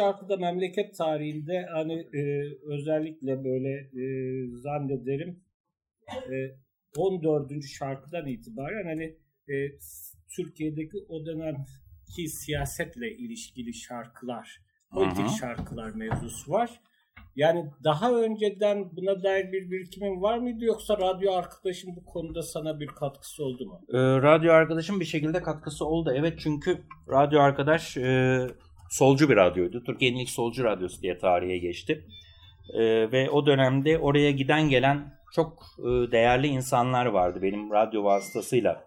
şarkıda memleket tarihinde hani e, özellikle böyle e, zannederim e, 14. şarkıdan itibaren hani e, Türkiye'deki o dönemki siyasetle ilişkili şarkılar, politik Hı-hı. şarkılar mevzusu var. Yani daha önceden buna dair bir birikimin var mıydı yoksa radyo arkadaşım bu konuda sana bir katkısı oldu mu? E, radyo arkadaşım bir şekilde katkısı oldu. Evet çünkü radyo arkadaş e, solcu bir radyoydu. Türkiye'nin ilk solcu radyosu diye tarihe geçti. E, ve o dönemde oraya giden gelen çok e, değerli insanlar vardı benim radyo vasıtasıyla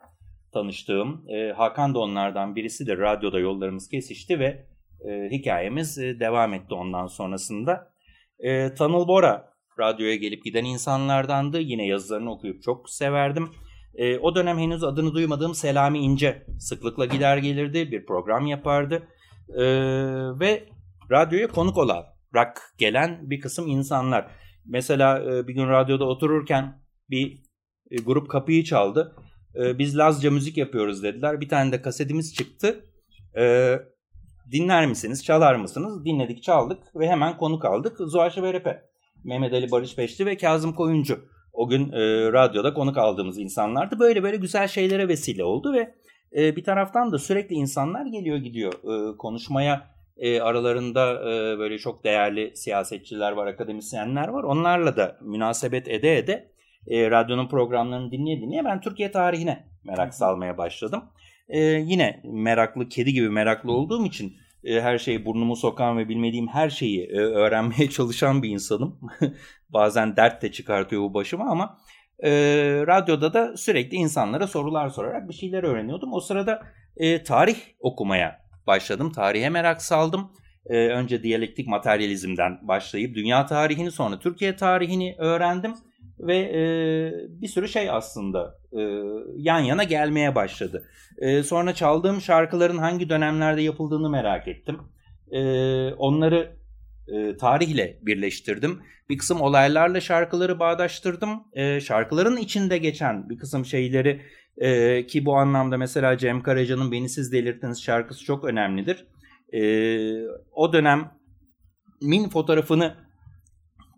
tanıştığım. E, Hakan da onlardan birisidir. Radyoda yollarımız kesişti ve e, hikayemiz e, devam etti ondan sonrasında. E, Tanıl Bora radyoya gelip giden insanlardandı. Yine yazılarını okuyup çok severdim. E, o dönem henüz adını duymadığım Selami İnce sıklıkla gider gelirdi. Bir program yapardı. E, ve radyoya konuk olarak gelen bir kısım insanlar. Mesela e, bir gün radyoda otururken bir e, grup kapıyı çaldı. E, biz Lazca müzik yapıyoruz dediler. Bir tane de kasetimiz çıktı. E, dinler misiniz, çalar mısınız? Dinledik, çaldık ve hemen konuk aldık. Zuhaş Berepe, Mehmet Ali Barış Beşli ve Kazım Koyuncu. O gün e, radyoda konuk aldığımız insanlardı. Böyle böyle güzel şeylere vesile oldu ve e, bir taraftan da sürekli insanlar geliyor gidiyor e, konuşmaya. E, aralarında e, böyle çok değerli siyasetçiler var, akademisyenler var. Onlarla da münasebet ede ede e, radyonun programlarını dinleye dinleye ben Türkiye tarihine merak salmaya başladım. E, yine meraklı, kedi gibi meraklı olduğum için e, her şeyi burnumu sokan ve bilmediğim her şeyi e, öğrenmeye çalışan bir insanım. Bazen dert de çıkartıyor bu başıma ama e, radyoda da sürekli insanlara sorular sorarak bir şeyler öğreniyordum. O sırada e, tarih okumaya başladım. Tarihe merak saldım. E, önce diyalektik materyalizmden başlayıp dünya tarihini sonra Türkiye tarihini öğrendim ve e, bir sürü şey aslında e, yan yana gelmeye başladı. E, sonra çaldığım şarkıların hangi dönemlerde yapıldığını merak ettim. E, onları e, tarihle birleştirdim. Bir kısım olaylarla şarkıları bağdaştırdım. E, şarkıların içinde geçen bir kısım şeyleri e, ki bu anlamda mesela Cem Karaca'nın Beni Siz Delirttiniz şarkısı çok önemlidir. E, o dönem min fotoğrafını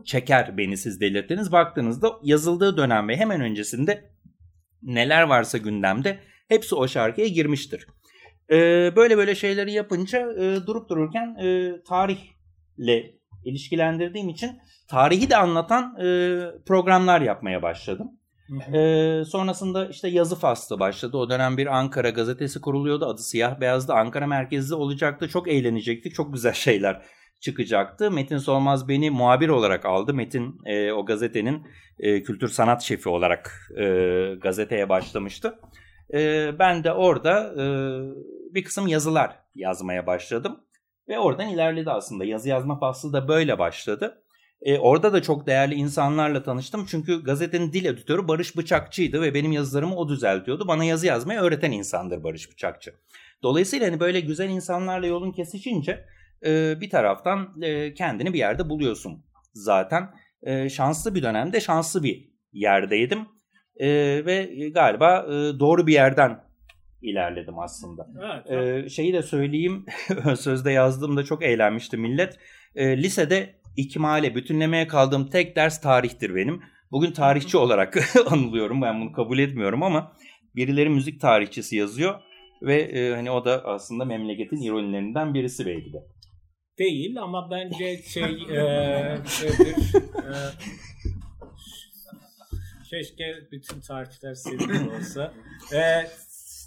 çeker beni siz delirttiniz. Baktığınızda yazıldığı dönem ve hemen öncesinde neler varsa gündemde hepsi o şarkıya girmiştir. Ee, böyle böyle şeyleri yapınca e, durup dururken e, tarihle ilişkilendirdiğim için tarihi de anlatan e, programlar yapmaya başladım. Ee, sonrasında işte yazı faslı başladı. O dönem bir Ankara gazetesi kuruluyordu. Adı Siyah Beyaz'da Ankara merkezli olacaktı. Çok eğlenecektik. Çok güzel şeyler çıkacaktı. Metin Solmaz beni muhabir olarak aldı. Metin e, o gazetenin e, kültür sanat şefi olarak e, gazeteye başlamıştı. E, ben de orada e, bir kısım yazılar yazmaya başladım. Ve oradan ilerledi aslında. Yazı yazma faslı da böyle başladı. E, orada da çok değerli insanlarla tanıştım. Çünkü gazetenin dil editörü Barış Bıçakçı'ydı ve benim yazılarımı o düzeltiyordu. Bana yazı yazmayı öğreten insandır Barış Bıçakçı. Dolayısıyla hani böyle güzel insanlarla yolun kesişince e, bir taraftan e, kendini bir yerde buluyorsun zaten. E, şanslı bir dönemde şanslı bir yerdeydim. E, ve galiba e, doğru bir yerden ilerledim aslında. Evet, e, şeyi de söyleyeyim, sözde yazdığımda çok eğlenmişti millet. E, lisede ikmale, bütünlemeye kaldığım tek ders tarihtir benim. Bugün tarihçi olarak anılıyorum. Ben bunu kabul etmiyorum ama birileri müzik tarihçisi yazıyor ve e, hani o da aslında memleketin ironilerinden birisi belki de değil ama bence şey e, şeydir, e, keşke bütün tarihçiler senin olsa. E,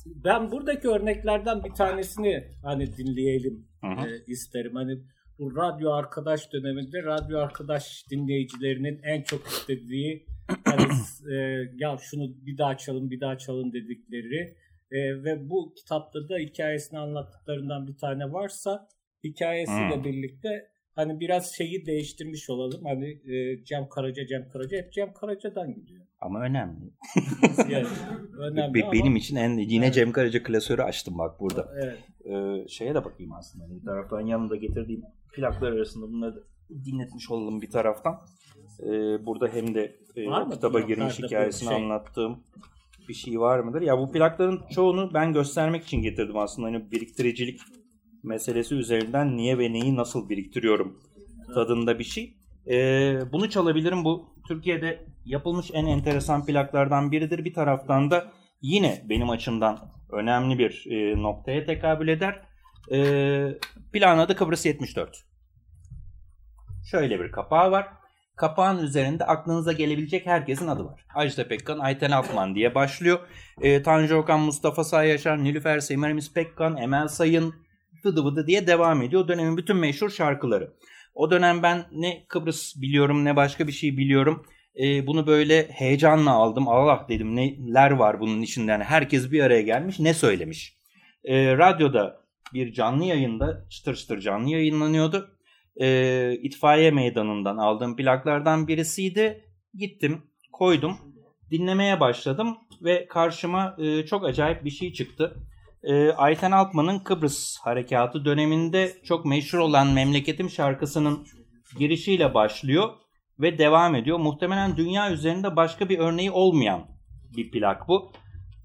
ben buradaki örneklerden bir tanesini hani dinleyelim e, isterim. Hani bu radyo arkadaş döneminde radyo arkadaş dinleyicilerinin en çok istediği hani, e, ya şunu bir daha çalın bir daha çalın dedikleri e, ve bu kitapta da hikayesini anlattıklarından bir tane varsa hikayesiyle hmm. birlikte hani biraz şeyi değiştirmiş olalım. Hani e, Cem Karaca, Cem Karaca hep Cem Karaca'dan gidiyor. Ama önemli. yani, önemli Be- ama... Benim için en yine evet. Cem Karaca klasörü açtım bak burada. Evet. Ee, şeye de bakayım aslında. Bir taraftan yanında getirdiğim plaklar arasında bunları da dinletmiş olalım bir taraftan. Ee, burada hem de e, kitaba girmiş hikayesini şey. anlattığım bir şey var mıdır? Ya bu plakların çoğunu ben göstermek için getirdim aslında. Hani biriktiricilik meselesi üzerinden niye ve neyi nasıl biriktiriyorum tadında bir şey. Ee, bunu çalabilirim. Bu Türkiye'de yapılmış en enteresan plaklardan biridir. Bir taraftan da yine benim açımdan önemli bir e, noktaya tekabül eder. E, plağın adı Kıbrıs 74. Şöyle bir kapağı var. Kapağın üzerinde aklınıza gelebilecek herkesin adı var. Ajda Pekkan, Ayten Altman diye başlıyor. E, Tanju Okan, Mustafa Sayyaşar, Nilüfer Semiramis Pekkan, Emel Sayın, vıdı vıdı diye devam ediyor. O dönemin bütün meşhur şarkıları. O dönem ben ne Kıbrıs biliyorum ne başka bir şey biliyorum. E, bunu böyle heyecanla aldım. Allah dedim neler var bunun içinde. Yani herkes bir araya gelmiş ne söylemiş. E, radyoda bir canlı yayında çıtır çıtır canlı yayınlanıyordu. E, itfaiye meydanından aldığım plaklardan birisiydi. Gittim koydum dinlemeye başladım ve karşıma e, çok acayip bir şey çıktı. E, Ayten Altman'ın Kıbrıs Harekatı döneminde çok meşhur olan Memleketim şarkısının girişiyle başlıyor ve devam ediyor. Muhtemelen dünya üzerinde başka bir örneği olmayan bir plak bu.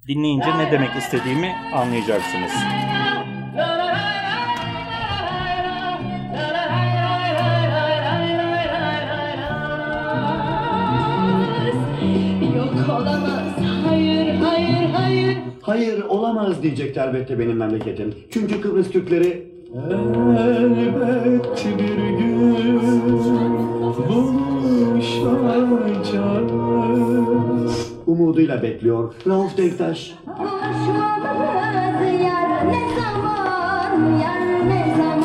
Dinleyince ne demek istediğimi anlayacaksınız. Yok hayır. Olamaz diyecekti elbette benim memleketim. Çünkü Kıbrıs Türkleri Elbet bir gün buluşacağız. umuduyla bekliyor. Rauf Denktaş Buluşmamız yar ne zaman, ne zaman.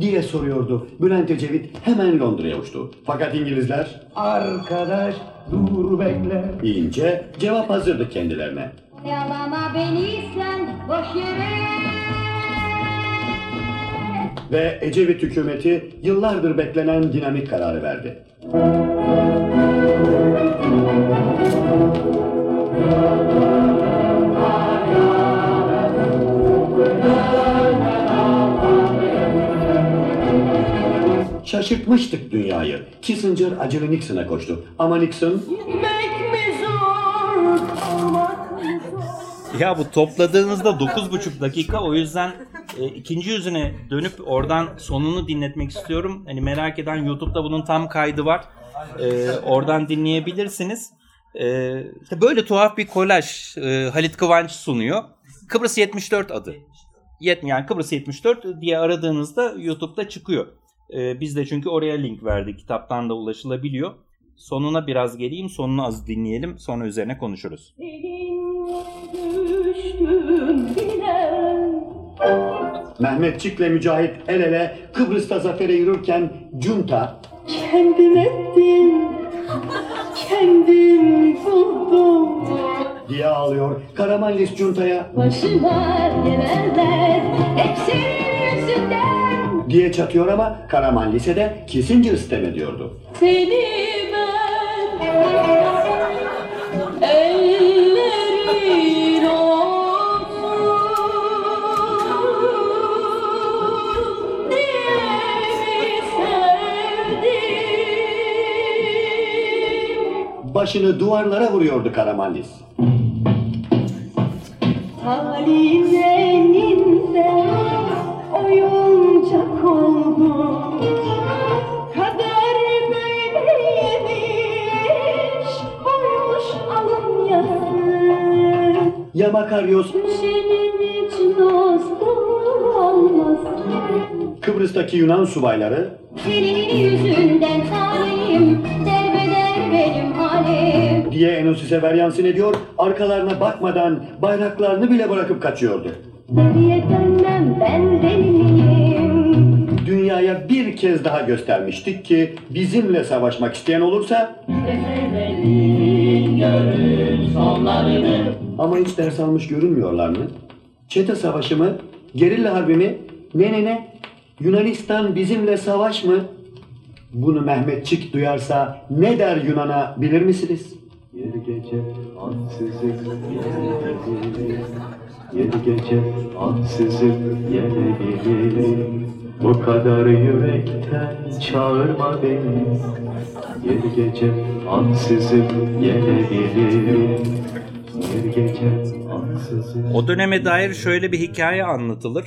Diye soruyordu. Bülent Ecevit hemen Londra'ya uçtu. Fakat İngilizler Arkadaş dur bekle. deyince cevap hazırdı kendilerine. Yalama beni sen boş yere. Ve Ecevit hükümeti yıllardır beklenen dinamik kararı verdi. Şaşırtmıştık dünyayı. Kissinger acele Nixon'a koştu. Ama Nixon Gitmek mi zor, kalmak mı zor? Ya bu topladığınızda 9,5 dakika o yüzden e, ikinci yüzüne dönüp oradan sonunu dinletmek istiyorum. Hani merak eden YouTube'da bunun tam kaydı var. E, oradan dinleyebilirsiniz. E, işte böyle tuhaf bir kolaj e, Halit Kıvanç sunuyor. Kıbrıs 74 adı. Yet, yani Kıbrıs 74 diye aradığınızda YouTube'da çıkıyor. E, biz de çünkü oraya link verdik. Kitaptan da ulaşılabiliyor. Sonuna biraz geleyim, sonunu az dinleyelim. Sonra üzerine konuşuruz. Mehmetçik'le Mücahit el ele Kıbrıs'ta zafere yürürken Junta Kendim ettim, kendim buldum. diye ağlıyor. Karamanlis Junta'ya Başıma gelenler hep senin yüzünden. Diye çatıyor ama Karaman lisede Kissinger sistem ediyordu. Seni ben ellerin olsun diye mi sevdim? Başını duvarlara vuruyordu Karamanlis. Halim eninde oyuncak Ya Makaryos? Senin hiç dostun olmaz. Kıbrıs'taki Yunan subayları? Senin yüzünden talim Derbeder benim halim. Diye Enosis'e veryansın ediyor, arkalarına bakmadan bayraklarını bile bırakıp kaçıyordu. Geriye dönmem ben deli miyim Dünyaya bir kez daha göstermiştik ki bizimle savaşmak isteyen olursa ama hiç ders almış görünmüyorlar mı? Çete savaşı mı? Gerilla harbi mi? Ne ne ne? Yunanistan bizimle savaş mı? Bunu Mehmetçik duyarsa ne der Yunan'a bilir misiniz? Bir gece ansızın gelebilir. Bir gece ansızın gelebilir. Bu kadar yürekten çağırma beni. Bir gece ansızın gelebilir. Bir gece ansızın O döneme dair şöyle bir hikaye anlatılır.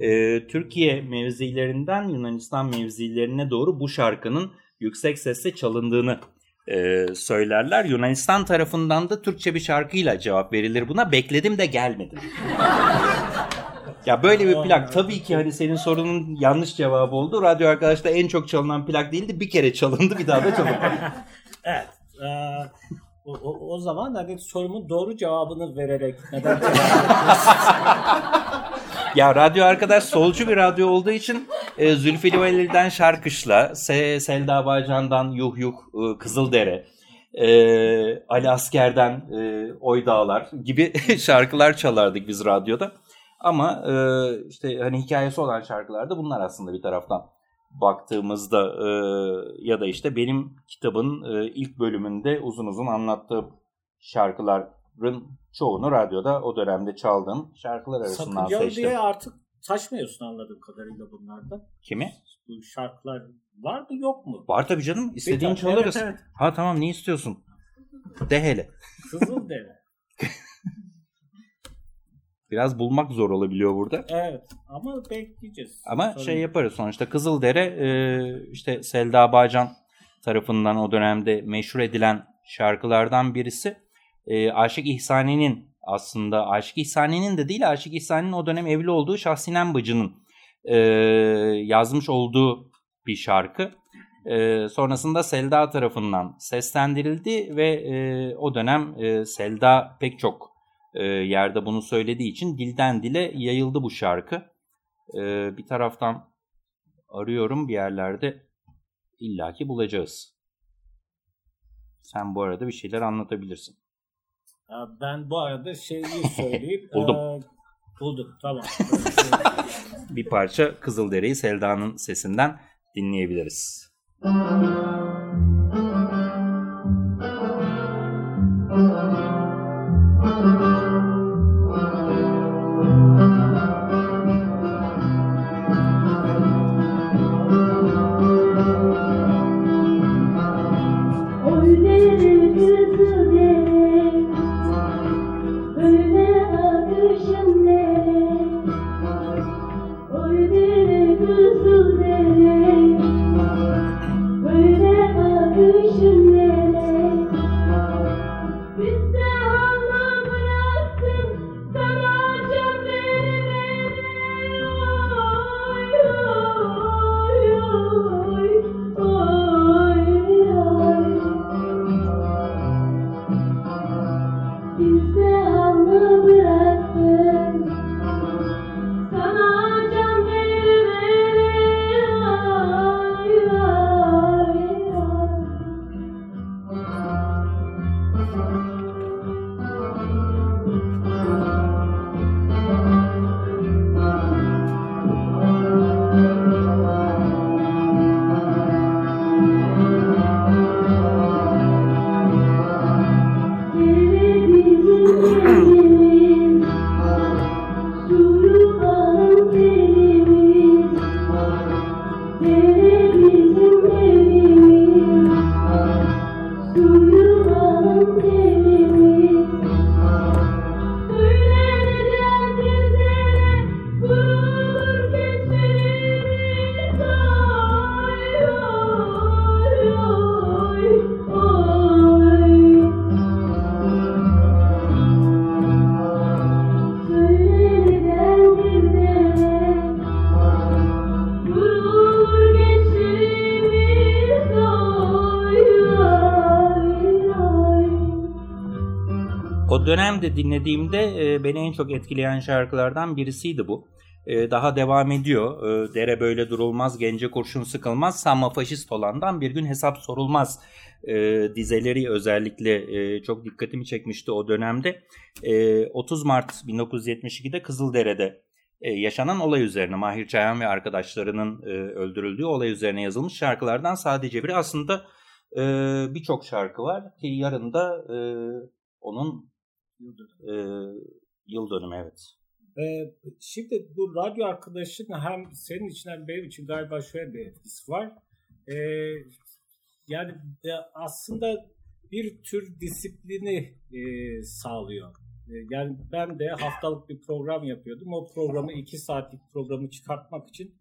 Ee, Türkiye mevzilerinden Yunanistan mevzilerine doğru bu şarkının yüksek sesle çalındığını e, söylerler. Yunanistan tarafından da Türkçe bir şarkıyla cevap verilir buna. Bekledim de gelmedim. ya böyle bir plak tabii ki hani senin sorunun yanlış cevabı oldu. Radyo arkadaşta en çok çalınan plak değildi. Bir kere çalındı bir daha da çalınmadı. Evet. eee, o, o, o zaman hani sorumun doğru cevabını vererek neden Ya radyo arkadaş solcu bir radyo olduğu için e, Zülfü Livaneli'den Şarkışla, Se Selda Bağcan'dan Yuh Yuh, e, Kızıldere, e, Ali Asker'den e, Oy Dağlar gibi şarkılar çalardık biz radyoda. Ama e, işte hani hikayesi olan şarkılar da bunlar aslında bir taraftan baktığımızda e, ya da işte benim kitabın e, ilk bölümünde uzun uzun anlattığım şarkıların çoğunu radyoda o dönemde çaldığım şarkılar arasından sakıncalı seçtim. diye artık taşmıyorsun anladığım kadarıyla bunlardan. Kimi? Bu şarkılar var mı yok mu? Var tabii canım. İstediğin çalarız. Evet, evet. Ha tamam ne istiyorsun? De hele. Kızıldere. Biraz bulmak zor olabiliyor burada. evet ama bekleyeceğiz. Ama Sorun şey yaparız sonuçta Kızıldere e, işte Selda Bağcan tarafından o dönemde meşhur edilen şarkılardan birisi. E, Aşık İhsani'nin aslında Aşık İhsani'nin de değil Aşık İhsani'nin o dönem evli olduğu Şahsinen Bacı'nın e, yazmış olduğu bir şarkı. E, sonrasında Selda tarafından seslendirildi ve e, o dönem e, Selda pek çok e, yerde bunu söylediği için dilden dile yayıldı bu şarkı. E, bir taraftan arıyorum bir yerlerde illaki bulacağız. Sen bu arada bir şeyler anlatabilirsin. Ben bu arada şeyi söyleyeyim. Buldum. Ee, buldum tamam. Bir parça Kızıldere'yi Selda'nın sesinden dinleyebiliriz. Öyle kızı dere, dönemde dinlediğimde e, beni en çok etkileyen şarkılardan birisiydi bu. E, daha devam ediyor. E, Dere böyle durulmaz, gence kurşun sıkılmaz, sanma faşist olandan bir gün hesap sorulmaz. E, dizeleri özellikle e, çok dikkatimi çekmişti o dönemde. E, 30 Mart 1972'de Kızıldere'de e, yaşanan olay üzerine Mahir Çayan ve arkadaşlarının e, öldürüldüğü olay üzerine yazılmış şarkılardan sadece biri. Aslında e, birçok şarkı var ki yarın da e, onun e, yıl dönümü evet. Ee, şimdi bu radyo arkadaşın hem senin için hem benim için galiba şöyle bir etkisi var. Ee, yani e, aslında bir tür disiplini e, sağlıyor. E, Yani ben de haftalık bir program yapıyordum. O programı iki saatlik programı çıkartmak için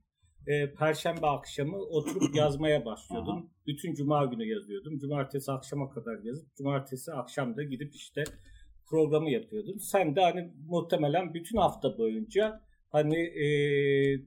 e, Perşembe akşamı oturup yazmaya başlıyordum. Bütün Cuma günü yazıyordum. Cumartesi akşama kadar yazıp Cumartesi akşam da gidip işte programı yapıyordum. Sen de hani muhtemelen bütün hafta boyunca hani e,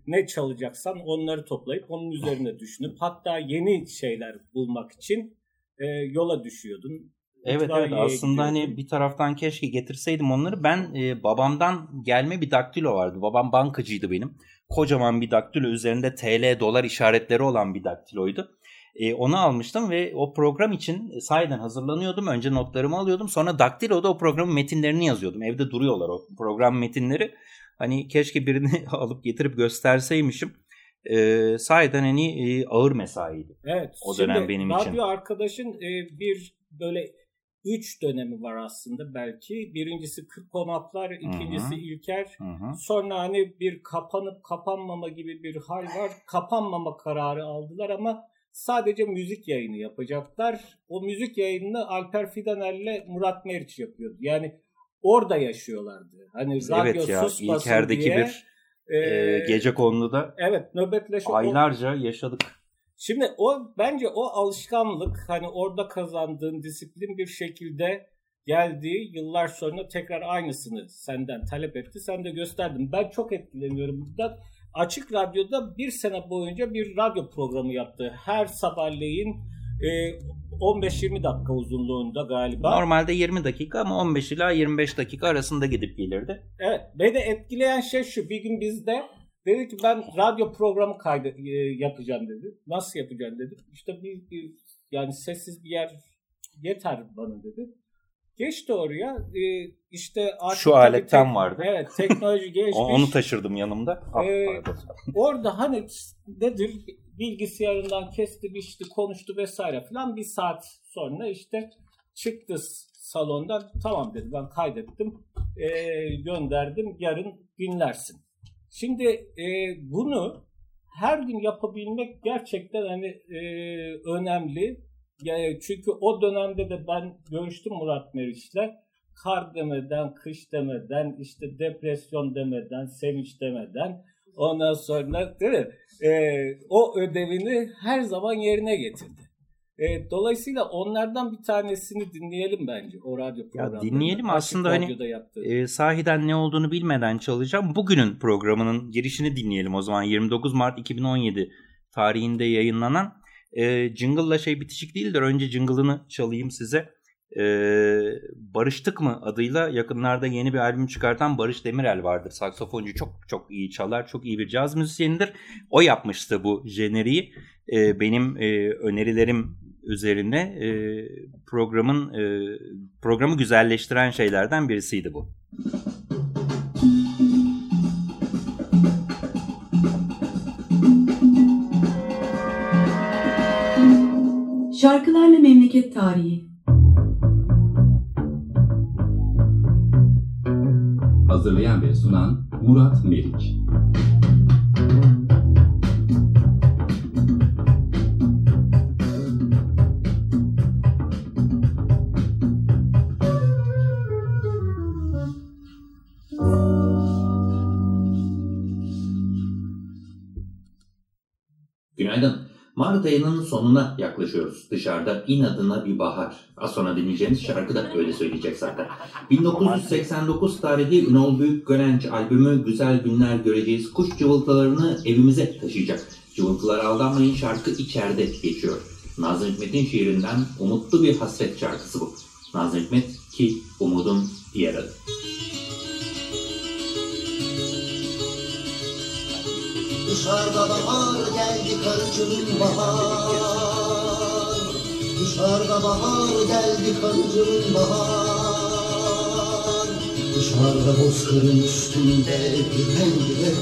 ne çalacaksan onları toplayıp onun üzerine düşünüp hatta yeni şeyler bulmak için e, yola düşüyordun. Evet evet aslında hani bir taraftan keşke getirseydim onları. Ben e, babamdan gelme bir daktilo vardı. Babam bankacıydı benim. Kocaman bir daktilo üzerinde TL dolar işaretleri olan bir daktiloydu. E, onu almıştım ve o program için sahiden hazırlanıyordum. Önce notlarımı alıyordum. Sonra daktiloda o programın metinlerini yazıyordum. Evde duruyorlar o program metinleri. Hani keşke birini alıp getirip gösterseymişim. E, sahiden hani e, ağır mesaiydi. Evet. O şimdi dönem benim için. radyo arkadaşın e, bir böyle üç dönemi var aslında belki. Birincisi Kırk Konaklar, ikincisi hı. İlker. Hı hı. Sonra hani bir kapanıp kapanmama gibi bir hal var. Kapanmama kararı aldılar ama sadece müzik yayını yapacaklar. O müzik yayınını Alper Fidanel'le Murat Meriç yapıyordu. Yani orada yaşıyorlardı. Hani radyo Evet ya susmasın İlker'deki diye. bir e, e, gece konuda Evet nöbetleşe o- aylarca yaşadık. Şimdi o bence o alışkanlık hani orada kazandığın disiplin bir şekilde geldiği yıllar sonra tekrar aynısını senden talep etti. Sen de gösterdin. Ben çok etkileniyorum bundan. Açık Radyo'da bir sene boyunca bir radyo programı yaptı. Her sabahleyin e, 15-20 dakika uzunluğunda galiba. Normalde 20 dakika ama 15 ila 25 dakika arasında gidip gelirdi. Evet. Beni etkileyen şey şu. Bir gün bizde dedi ki ben radyo programı kaydı e, yapacağım dedi. Nasıl yapacağım dedi. İşte bir, bir yani sessiz bir yer yeter bana dedi. Geçti oraya. E, işte artık Şu aletten tek- vardı. Evet teknoloji gelişmiş. Onu taşırdım yanımda. Ah, Ee. Orada hani nedir bilgisayarından kesti biçti konuştu vesaire filan bir saat sonra işte çıktı salondan tamam dedi ben kaydettim ee, gönderdim yarın dinlersin. Şimdi e, bunu her gün yapabilmek gerçekten hani e, önemli. Yani çünkü o dönemde de ben görüştüm Murat Meriç'le. Kar demeden, kış demeden, işte depresyon demeden, sevinç demeden ondan sonra değil mi? E, o ödevini her zaman yerine getirdi. E, dolayısıyla onlardan bir tanesini dinleyelim bence o radyo programında. dinleyelim Açık aslında hani, yaptığı. Ee, sahiden ne olduğunu bilmeden çalacağım. Bugünün programının girişini dinleyelim o zaman. 29 Mart 2017 tarihinde yayınlanan e, Jingle'la şey bitişik değildir. Önce Jingle'ını çalayım size. E, Barıştık mı adıyla yakınlarda yeni bir albüm çıkartan Barış Demirel vardır. Saksafoncu çok çok iyi çalar. Çok iyi bir caz müzisyenidir. O yapmıştı bu jeneriği. E, benim e, önerilerim üzerine e, programın e, programı güzelleştiren şeylerden birisiydi bu. Şarkılarla Memleket Tarihi Hazırlayan ve sunan Murat Meriç. Sonuna yaklaşıyoruz. Dışarıda inadına bir bahar. Az sonra dinleyeceğimiz şarkı da öyle söyleyecek zaten. 1989 tarihi Ünal Büyük Gönenç albümü Güzel Günler Göreceğiz kuş cıvıltılarını evimize taşıyacak. Cıvıltılar aldanmayın şarkı içeride geçiyor. Nazım Hikmet'in şiirinden umutlu bir hasret şarkısı bu. Nazım Hikmet ki umudun diğer adı. Dışarıda bahar geldi karıcığım bahar. Dışarıda bahar geldi karıcığım bahar. Dışarıda bozkırın üstünde gülen gülen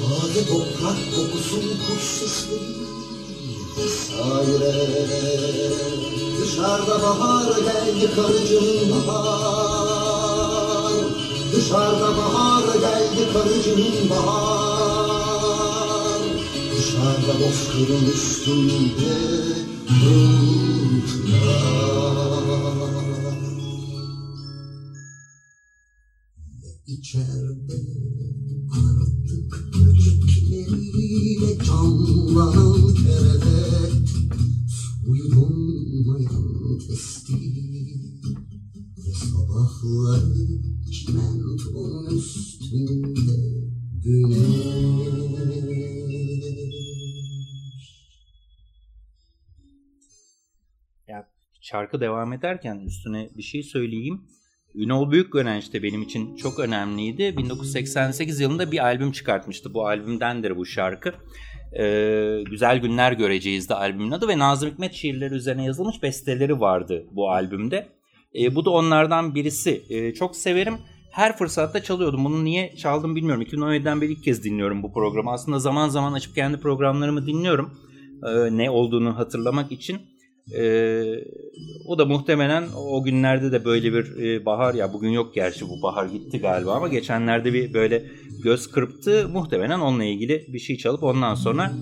Taze toprak kokusun kuş sesleri Vesaire. Dışarıda bahar geldi karıcığım bahar Dışarıda bahar geldi karıcının bahar. Dışarıda bozkırın üstünde bulutlar İçeride şarkı devam ederken üstüne bir şey söyleyeyim. Ünal Büyükgönenç de benim için çok önemliydi. 1988 yılında bir albüm çıkartmıştı. Bu albümdendir bu şarkı. Ee, Güzel Günler Göreceğiz de albümün adı ve Nazım Hikmet şiirleri üzerine yazılmış besteleri vardı bu albümde. Ee, bu da onlardan birisi. Ee, çok severim. Her fırsatta çalıyordum. Bunu niye çaldım bilmiyorum. 2017'den beri ilk kez dinliyorum bu programı. Aslında zaman zaman açıp kendi programlarımı dinliyorum. Ee, ne olduğunu hatırlamak için. Ee, o da muhtemelen o günlerde de böyle bir e, bahar ya bugün yok gerçi bu bahar gitti galiba ama geçenlerde bir böyle göz kırptı muhtemelen onunla ilgili bir şey çalıp ondan sonra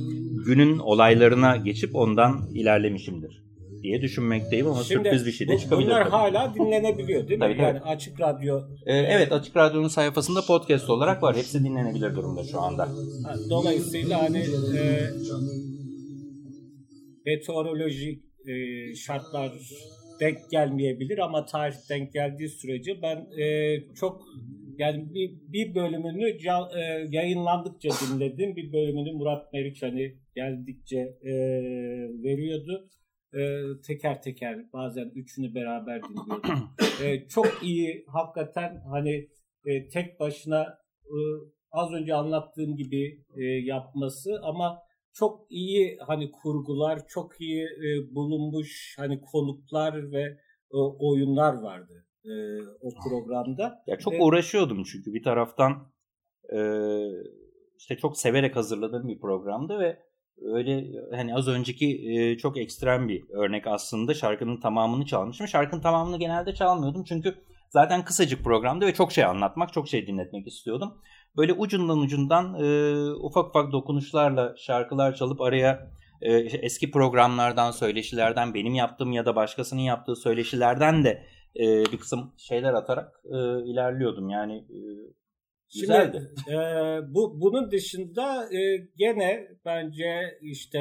günün olaylarına geçip ondan ilerlemişimdir diye düşünmekteyim ama sürpriz bir şey de çıkabilir. Bunlar tabii. hala dinlenebiliyor değil mi? Tabii, tabii. Yani açık radyo. Ee, evet Açık Radyo'nun sayfasında podcast olarak var. Hepsi dinlenebilir durumda şu anda. Dolayısıyla hani e, meteorolojik e, şartlar denk gelmeyebilir ama tarih denk geldiği sürece ben e, çok yani bir, bir bölümünü ca- e, yayınlandıkça dinledim. Bir bölümünü Murat Meriç hani geldikçe e, veriyordu. E, teker teker bazen üçünü beraber dinliyordum. E, çok iyi hakikaten hani e, tek başına e, az önce anlattığım gibi e, yapması ama çok iyi hani kurgular, çok iyi e, bulunmuş hani konuklar ve e, oyunlar vardı e, o programda. Ya çok Evet. uğraşıyordum çünkü bir taraftan e, işte çok severek hazırladığım bir programdı ve öyle hani az önceki e, çok ekstrem bir örnek aslında şarkının tamamını çalmışım. Şarkının tamamını genelde çalmıyordum çünkü zaten kısacık programdı ve çok şey anlatmak, çok şey dinletmek istiyordum. Böyle ucundan ucundan e, ufak ufak dokunuşlarla şarkılar çalıp araya e, eski programlardan, söyleşilerden, benim yaptığım ya da başkasının yaptığı söyleşilerden de e, bir kısım şeyler atarak e, ilerliyordum. Yani e, güzeldi. Şimdi e, bu bunun dışında e, gene bence işte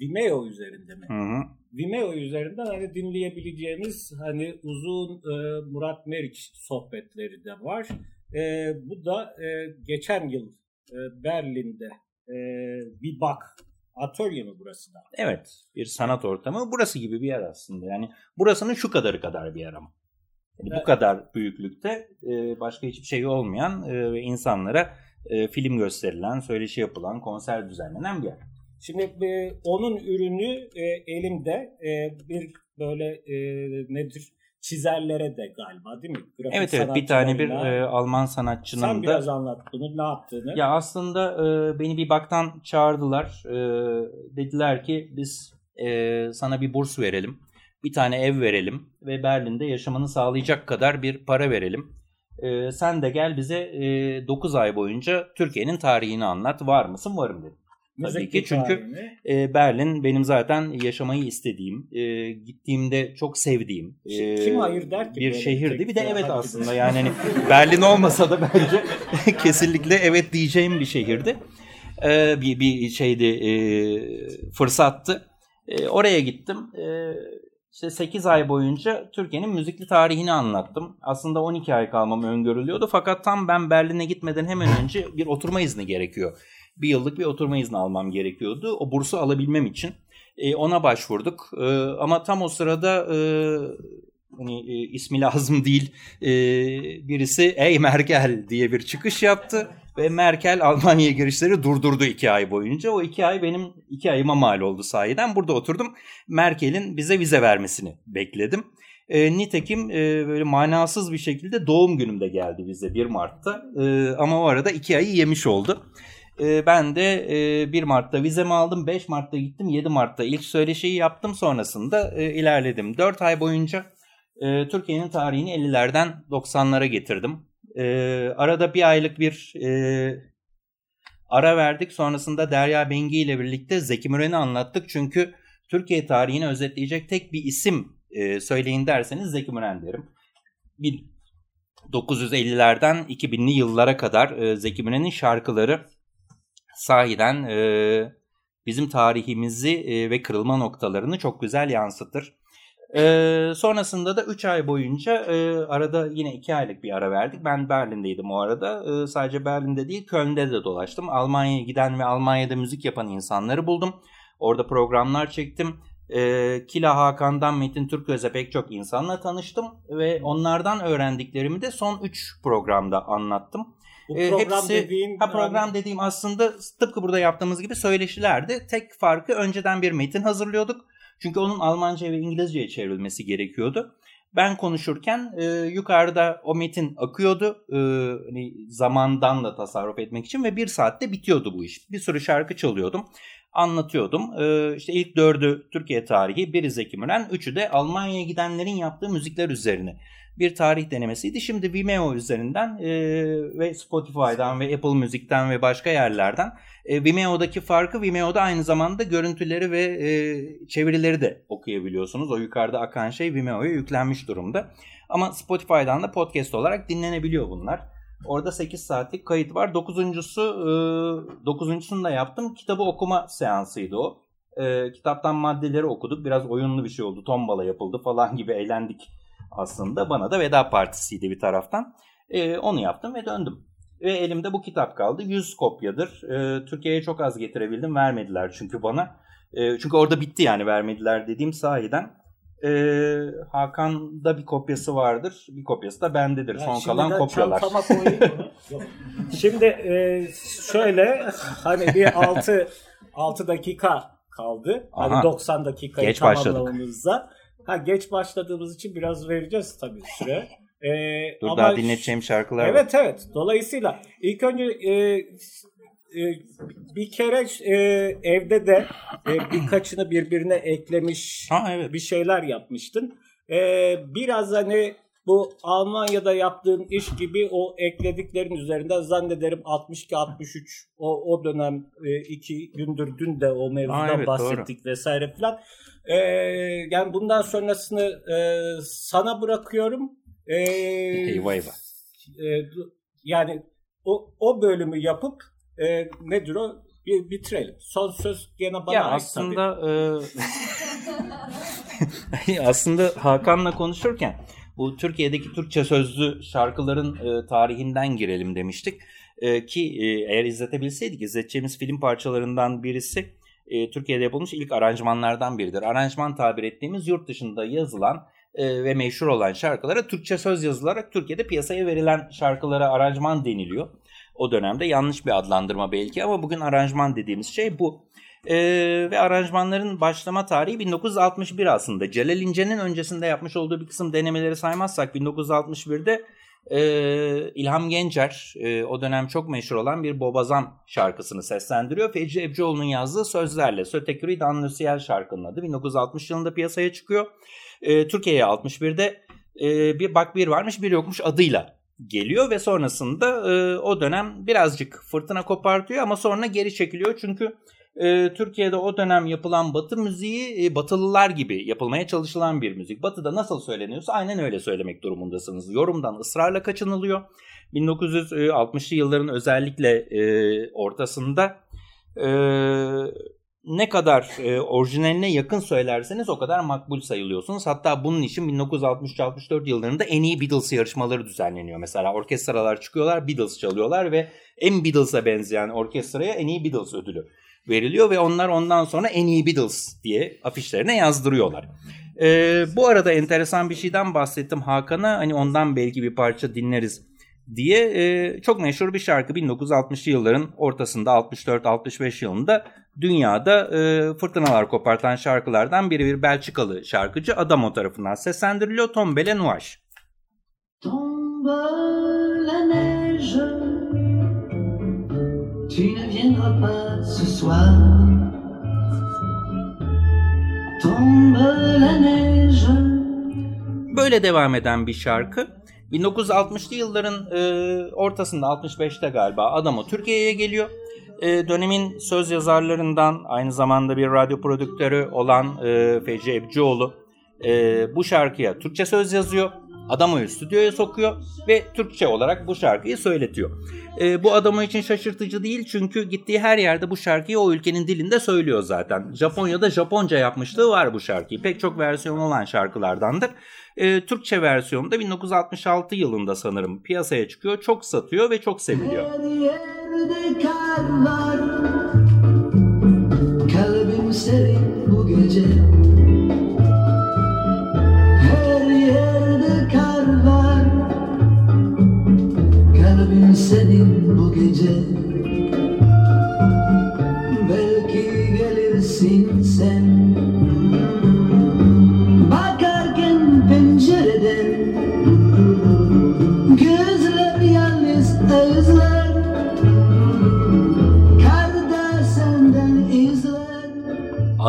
Vimeo üzerinde mi? Hı hı. Vimeo üzerinden hani dinleyebileceğimiz hani uzun e, Murat Meriç sohbetleri de var. E, bu da e, geçen yıl e, Berlin'de e, bir bak atölye mi burası da? Evet, bir sanat ortamı. Burası gibi bir yer aslında. Yani burasının şu kadarı kadar bir yer ama. Yani bu kadar büyüklükte e, başka hiçbir şey olmayan e, ve insanlara e, film gösterilen, söyleşi yapılan, konser düzenlenen bir yer. Şimdi e, onun ürünü e, elimde e, bir böyle e, nedir çizerlere de galiba değil mi? Grafik Evet evet bir tane bir e, Alman sanatçının Sen da biraz anlat bunu ne yaptığını. Ya aslında e, beni bir baktan çağırdılar. E, dediler ki biz e, sana bir burs verelim. Bir tane ev verelim ve Berlin'de yaşamanı sağlayacak kadar bir para verelim. E, sen de gel bize e, 9 ay boyunca Türkiye'nin tarihini anlat. Var mısın? Varım dedim. Tabii ki çünkü. E, Berlin benim zaten yaşamayı istediğim, e, gittiğimde çok sevdiğim e, Kim hayır der ki bir şehirdi. Bir de evet hadi aslında yani hani Berlin olmasa da bence kesinlikle evet diyeceğim bir şehirdi. E, bir bir şeydi e, fırsattı. E, oraya gittim. E, işte 8 ay boyunca Türkiye'nin müzikli tarihini anlattım. Aslında 12 ay kalmam öngörülüyordu fakat tam ben Berlin'e gitmeden hemen önce bir oturma izni gerekiyor. Bir yıllık bir oturma izni almam gerekiyordu. O bursu alabilmem için. E, ona başvurduk. E, ama tam o sırada e, hani e, ismi lazım değil e, birisi ey Merkel diye bir çıkış yaptı. Ve Merkel Almanya girişleri durdurdu iki ay boyunca. O iki ay benim iki ayıma mal oldu sahiden. Burada oturdum. Merkel'in bize vize vermesini bekledim. E, nitekim e, böyle manasız bir şekilde doğum günümde geldi vize 1 Mart'ta. E, ama o arada iki ayı yemiş oldu. E, ben de e, 1 Mart'ta vizemi aldım. 5 Mart'ta gittim. 7 Mart'ta ilk söyleşiyi yaptım. Sonrasında e, ilerledim. 4 ay boyunca e, Türkiye'nin tarihini 50'lerden 90'lara getirdim. E, arada bir aylık bir ara verdik. Sonrasında Derya Bengi ile birlikte Zeki Müren'i anlattık. Çünkü Türkiye tarihini özetleyecek tek bir isim söyleyin derseniz Zeki Müren derim. Bir 950'lerden 2000'li yıllara kadar Zeki Müren'in şarkıları sahiden e, bizim tarihimizi e, ve kırılma noktalarını çok güzel yansıtır. E, sonrasında da 3 ay boyunca e, arada yine 2 aylık bir ara verdik. Ben Berlin'deydim o arada. E, sadece Berlin'de değil Köln'de de dolaştım. Almanya'ya giden ve Almanya'da müzik yapan insanları buldum. Orada programlar çektim. E, Kila Hakan'dan Metin Türköz'e pek çok insanla tanıştım. Ve onlardan öğrendiklerimi de son 3 programda anlattım. Bu E, program hepsi- dediğin Ha program dediğim aslında tıpkı burada yaptığımız gibi söyleşilerdi. Tek farkı önceden bir metin hazırlıyorduk. Çünkü onun Almanca ve İngilizceye çevrilmesi gerekiyordu. Ben konuşurken e, yukarıda o metin akıyordu. E, hani zamandan da tasarruf etmek için ve bir saatte bitiyordu bu iş. Bir sürü şarkı çalıyordum. Anlatıyordum. E, işte ilk dördü Türkiye tarihi, biri Zeki Müren, üçü de Almanya'ya gidenlerin yaptığı müzikler üzerine bir tarih denemesiydi. Şimdi Vimeo üzerinden e, ve Spotify'dan ve Apple Müzik'ten ve başka yerlerden e, Vimeo'daki farkı Vimeo'da aynı zamanda görüntüleri ve e, çevirileri de okuyabiliyorsunuz. O yukarıda akan şey Vimeo'ya yüklenmiş durumda. Ama Spotify'dan da podcast olarak dinlenebiliyor bunlar. Orada 8 saatlik kayıt var. Dokuzuncusu, e, dokuzuncusunu da yaptım. Kitabı okuma seansıydı o. E, kitaptan maddeleri okuduk. Biraz oyunlu bir şey oldu. Tombala yapıldı falan gibi eğlendik aslında. Bana da veda partisiydi bir taraftan. E, onu yaptım ve döndüm. Ve elimde bu kitap kaldı. 100 kopyadır. E, Türkiye'ye çok az getirebildim. Vermediler çünkü bana. E, çünkü orada bitti yani vermediler dediğim sahiden. E, Hakan'da bir kopyası vardır. Bir kopyası da bendedir. Ya Son kalan kopyalar. Şimdi e, şöyle hani bir 6 6 dakika kaldı. Hani Aha. 90 dakikayı Geç başladık. Ha geç başladığımız için biraz vereceğiz tabii süre. E, Dur ama daha dinleteceğim şarkılar var. Evet evet. Dolayısıyla ilk önce e, e, bir kere e, evde de e, birkaçını birbirine eklemiş Ha evet. bir şeyler yapmıştın. E, biraz hani bu Almanya'da yaptığın iş gibi o eklediklerin üzerinden zannederim 62-63 o, o dönem e, iki gündür dün de o mevzudan Aa, evet, bahsettik vesaire filan. E, yani bundan sonrasını e, sana bırakıyorum. E, Eyvah eyvah. e, yani o, o bölümü yapıp e, nedir o bir bitirelim. Son söz gene bana ya aslında e, aslında Hakan'la konuşurken bu Türkiye'deki Türkçe sözlü şarkıların e, tarihinden girelim demiştik. E, ki e, eğer izletebilseydik izleteceğimiz film parçalarından birisi e, Türkiye'de yapılmış ilk aranjmanlardan biridir. Aranjman tabir ettiğimiz yurt dışında yazılan e, ve meşhur olan şarkılara Türkçe söz yazılarak Türkiye'de piyasaya verilen şarkılara aranjman deniliyor. O dönemde yanlış bir adlandırma belki ama bugün aranjman dediğimiz şey bu. Ee, ve aranjmanların başlama tarihi 1961 aslında. Celal İnce'nin öncesinde yapmış olduğu bir kısım denemeleri saymazsak 1961'de e, İlham Gencer e, o dönem çok meşhur olan bir Bobazan şarkısını seslendiriyor. Fecri Ebcioğlu'nun yazdığı sözlerle Sötekürü Danlısiyel şarkının adı 1960 yılında piyasaya çıkıyor. E, Türkiye'ye 61'de e, bir bak bir varmış bir yokmuş adıyla geliyor ve sonrasında e, o dönem birazcık fırtına kopartıyor ama sonra geri çekiliyor çünkü e, Türkiye'de o dönem yapılan Batı müziği e, Batılılar gibi yapılmaya çalışılan bir müzik. Batı'da nasıl söyleniyorsa aynen öyle söylemek durumundasınız. Yorumdan ısrarla kaçınılıyor. 1960'lı yılların özellikle e, ortasında e, ne kadar e, orijinaline yakın söylerseniz o kadar makbul sayılıyorsunuz. Hatta bunun için 1963-64 yıllarında en iyi Beatles yarışmaları düzenleniyor. Mesela orkestralar çıkıyorlar, Beatles çalıyorlar ve en Beatles'a benzeyen orkestraya en iyi Beatles ödülü veriliyor ve onlar ondan sonra en iyi Beatles diye afişlerine yazdırıyorlar. Ee, bu arada enteresan bir şeyden bahsettim Hakan'a. Hani ondan belki bir parça dinleriz diye. Ee, çok meşhur bir şarkı 1960'lı yılların ortasında 64-65 yılında dünyada e, fırtınalar kopartan şarkılardan biri bir Belçikalı şarkıcı Adamo tarafından seslendiriliyor. Tombele Nuage. Tombe la tu ne viendras pas ce soir. Tombe la neige. Böyle devam eden bir şarkı. 1960'lı yılların e, ortasında 65'te galiba Adamo Türkiye'ye geliyor. E, dönemin söz yazarlarından aynı zamanda bir radyo prodüktörü olan e, Fecri Ebcioğlu e, bu şarkıya Türkçe söz yazıyor. Adamo'yu stüdyoya sokuyor ve Türkçe olarak bu şarkıyı söyletiyor. E, bu Adamo için şaşırtıcı değil çünkü gittiği her yerde bu şarkıyı o ülkenin dilinde söylüyor zaten. Japonya'da Japonca yapmışlığı var bu şarkıyı. Pek çok versiyonu olan şarkılardandır. E, Türkçe versiyonu da 1966 yılında sanırım piyasaya çıkıyor. Çok satıyor ve çok seviliyor. Kalbim serin bu gece Kalbim senin bu gece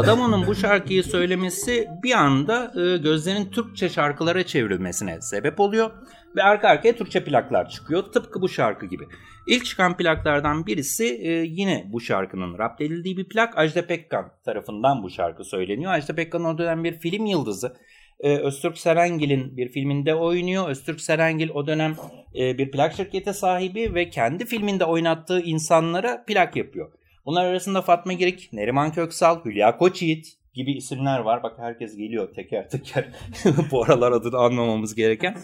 Adamo'nun bu şarkıyı söylemesi bir anda e, gözlerin Türkçe şarkılara çevrilmesine sebep oluyor ve arka arkaya Türkçe plaklar çıkıyor tıpkı bu şarkı gibi. İlk çıkan plaklardan birisi e, yine bu şarkının rap edildiği bir plak. Ajda Pekkan tarafından bu şarkı söyleniyor. Ajda Pekkan o dönem bir film yıldızı. E, Öztürk Serengil'in bir filminde oynuyor. Öztürk Serengil o dönem e, bir plak şirketi sahibi ve kendi filminde oynattığı insanlara plak yapıyor. Bunlar arasında Fatma Girik, Neriman Köksal, Hülya Koçyiğit gibi isimler var. Bak herkes geliyor teker teker. bu aralar adını anlamamız gereken.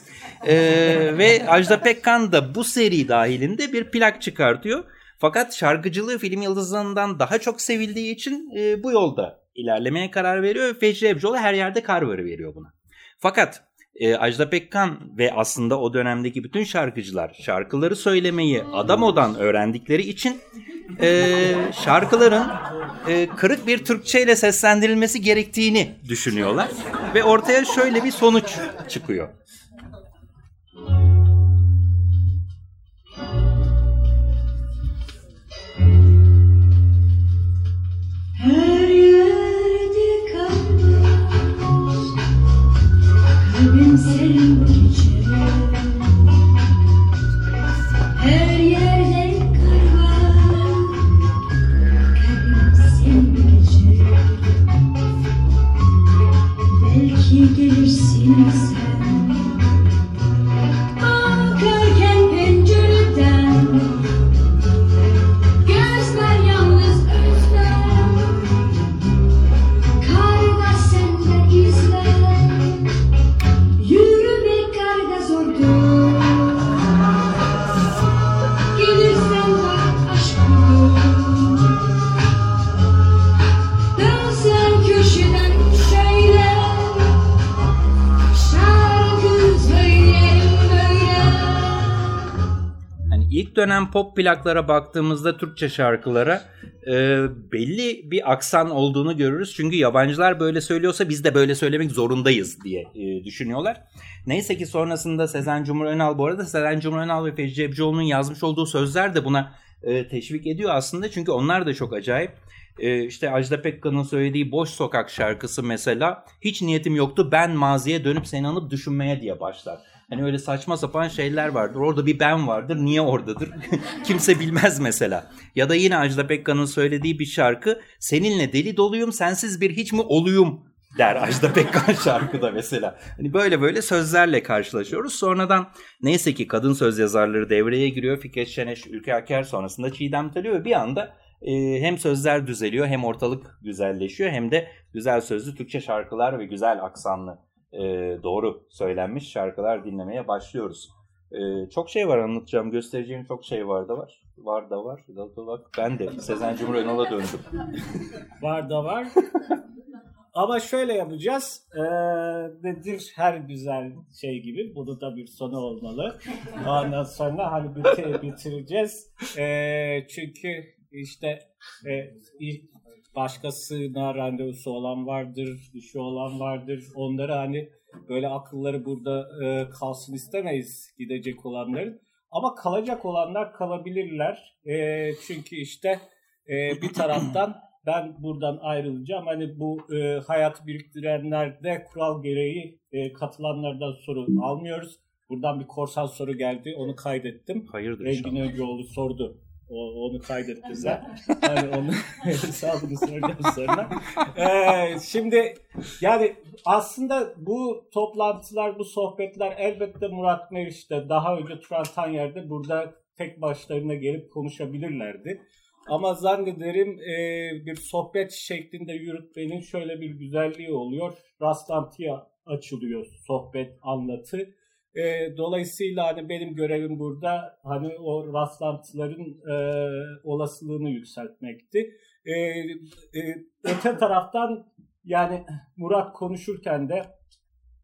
Ee, ve Ajda Pekkan da bu seri dahilinde bir plak çıkartıyor. Fakat şarkıcılığı film yıldızlarından daha çok sevildiği için e, bu yolda ilerlemeye karar veriyor. ve Fecri Ebcoğlu her yerde karvarı veriyor buna. Fakat e, Ajda Pekkan ve aslında o dönemdeki bütün şarkıcılar şarkıları söylemeyi Adamo'dan öğrendikleri için e, şarkıların e, kırık bir Türkçe ile seslendirilmesi gerektiğini düşünüyorlar. Ve ortaya şöyle bir sonuç çıkıyor. Pop plaklara baktığımızda Türkçe şarkılara e, belli bir aksan olduğunu görürüz. Çünkü yabancılar böyle söylüyorsa biz de böyle söylemek zorundayız diye e, düşünüyorlar. Neyse ki sonrasında Sezen Cumhur Önal bu arada Sezen Cumhur Önal ve Fecri Ebcioğlu'nun yazmış olduğu sözler de buna e, teşvik ediyor aslında. Çünkü onlar da çok acayip. E, işte Ajda Pekkan'ın söylediği Boş Sokak şarkısı mesela hiç niyetim yoktu ben maziye dönüp seni anıp düşünmeye diye başlar. Hani öyle saçma sapan şeyler vardır. Orada bir ben vardır. Niye oradadır? Kimse bilmez mesela. Ya da yine Ajda Pekkan'ın söylediği bir şarkı. Seninle deli doluyum, sensiz bir hiç mi oluyum der Ajda Pekkan şarkıda mesela. Hani böyle böyle sözlerle karşılaşıyoruz. Sonradan neyse ki kadın söz yazarları devreye giriyor. Fikret Şeneş, Ülke Aker sonrasında Çiğdem Talio ve bir anda e, hem sözler düzeliyor hem ortalık güzelleşiyor hem de güzel sözlü Türkçe şarkılar ve güzel aksanlı e, doğru söylenmiş şarkılar dinlemeye başlıyoruz. E, çok şey var anlatacağım, göstereceğim çok şey var da var. Var da var. Da da bak ben de Sezen Cumhur Önal'a döndüm. Var da var. Ama şöyle yapacağız. Ee, nedir her güzel şey gibi. Bunu da bir sonu olmalı. Ondan sonra hani bitir, bitireceğiz. Ee, çünkü işte e, başkasına randevusu olan vardır, işi olan vardır. Onları hani böyle akılları burada e, kalsın istemeyiz gidecek olanların. Ama kalacak olanlar kalabilirler. E, çünkü işte e, bir taraftan ben buradan ayrılacağım. Hani bu e, hayat biriktirenlerde kural gereği e, katılanlardan soru almıyoruz. Buradan bir korsan soru geldi. Onu kaydettim. Hayırdır Engin. Öncüoğlu sordu. O, onu kaydettiler. hani onun hesabını soracağım sonra. Ee, şimdi yani aslında bu toplantılar, bu sohbetler elbette Murat Meriç'te daha önce Turan Tanyer'de burada tek başlarına gelip konuşabilirlerdi. Ama zannederim e, bir sohbet şeklinde yürütmenin şöyle bir güzelliği oluyor. Rastlantıya açılıyor sohbet, anlatı. E, dolayısıyla hani benim görevim burada hani o rastlantıların e, olasılığını yükseltmekti. E, e, öte taraftan yani Murat konuşurken de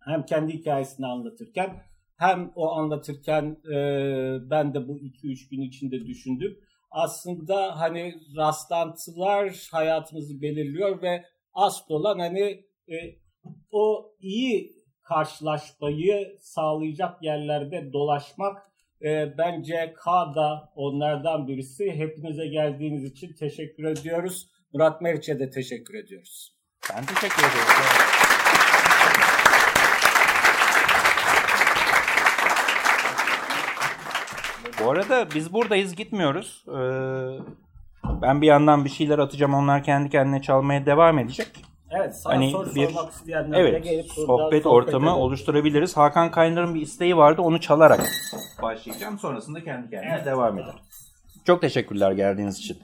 hem kendi hikayesini anlatırken hem o anlatırken e, ben de bu 2-3 gün içinde düşündüm. Aslında hani rastlantılar hayatımızı belirliyor ve asıl olan hani e, o iyi karşılaşmayı sağlayacak yerlerde dolaşmak e, bence K da onlardan birisi. Hepinize geldiğiniz için teşekkür ediyoruz. Murat Meriç'e de teşekkür ediyoruz. Ben teşekkür ederim. Bu arada biz buradayız gitmiyoruz. Ee, ben bir yandan bir şeyler atacağım. Onlar kendi kendine çalmaya devam edecek. Evet, sana Hani soru bir- sormak isteyenler Evet, gelip sohbet ortamı edelim. oluşturabiliriz. Hakan Kaynar'ın bir isteği vardı. Onu çalarak başlayacağım. Sonrasında kendi kendine Evet. devam eder. Çok teşekkürler geldiğiniz için.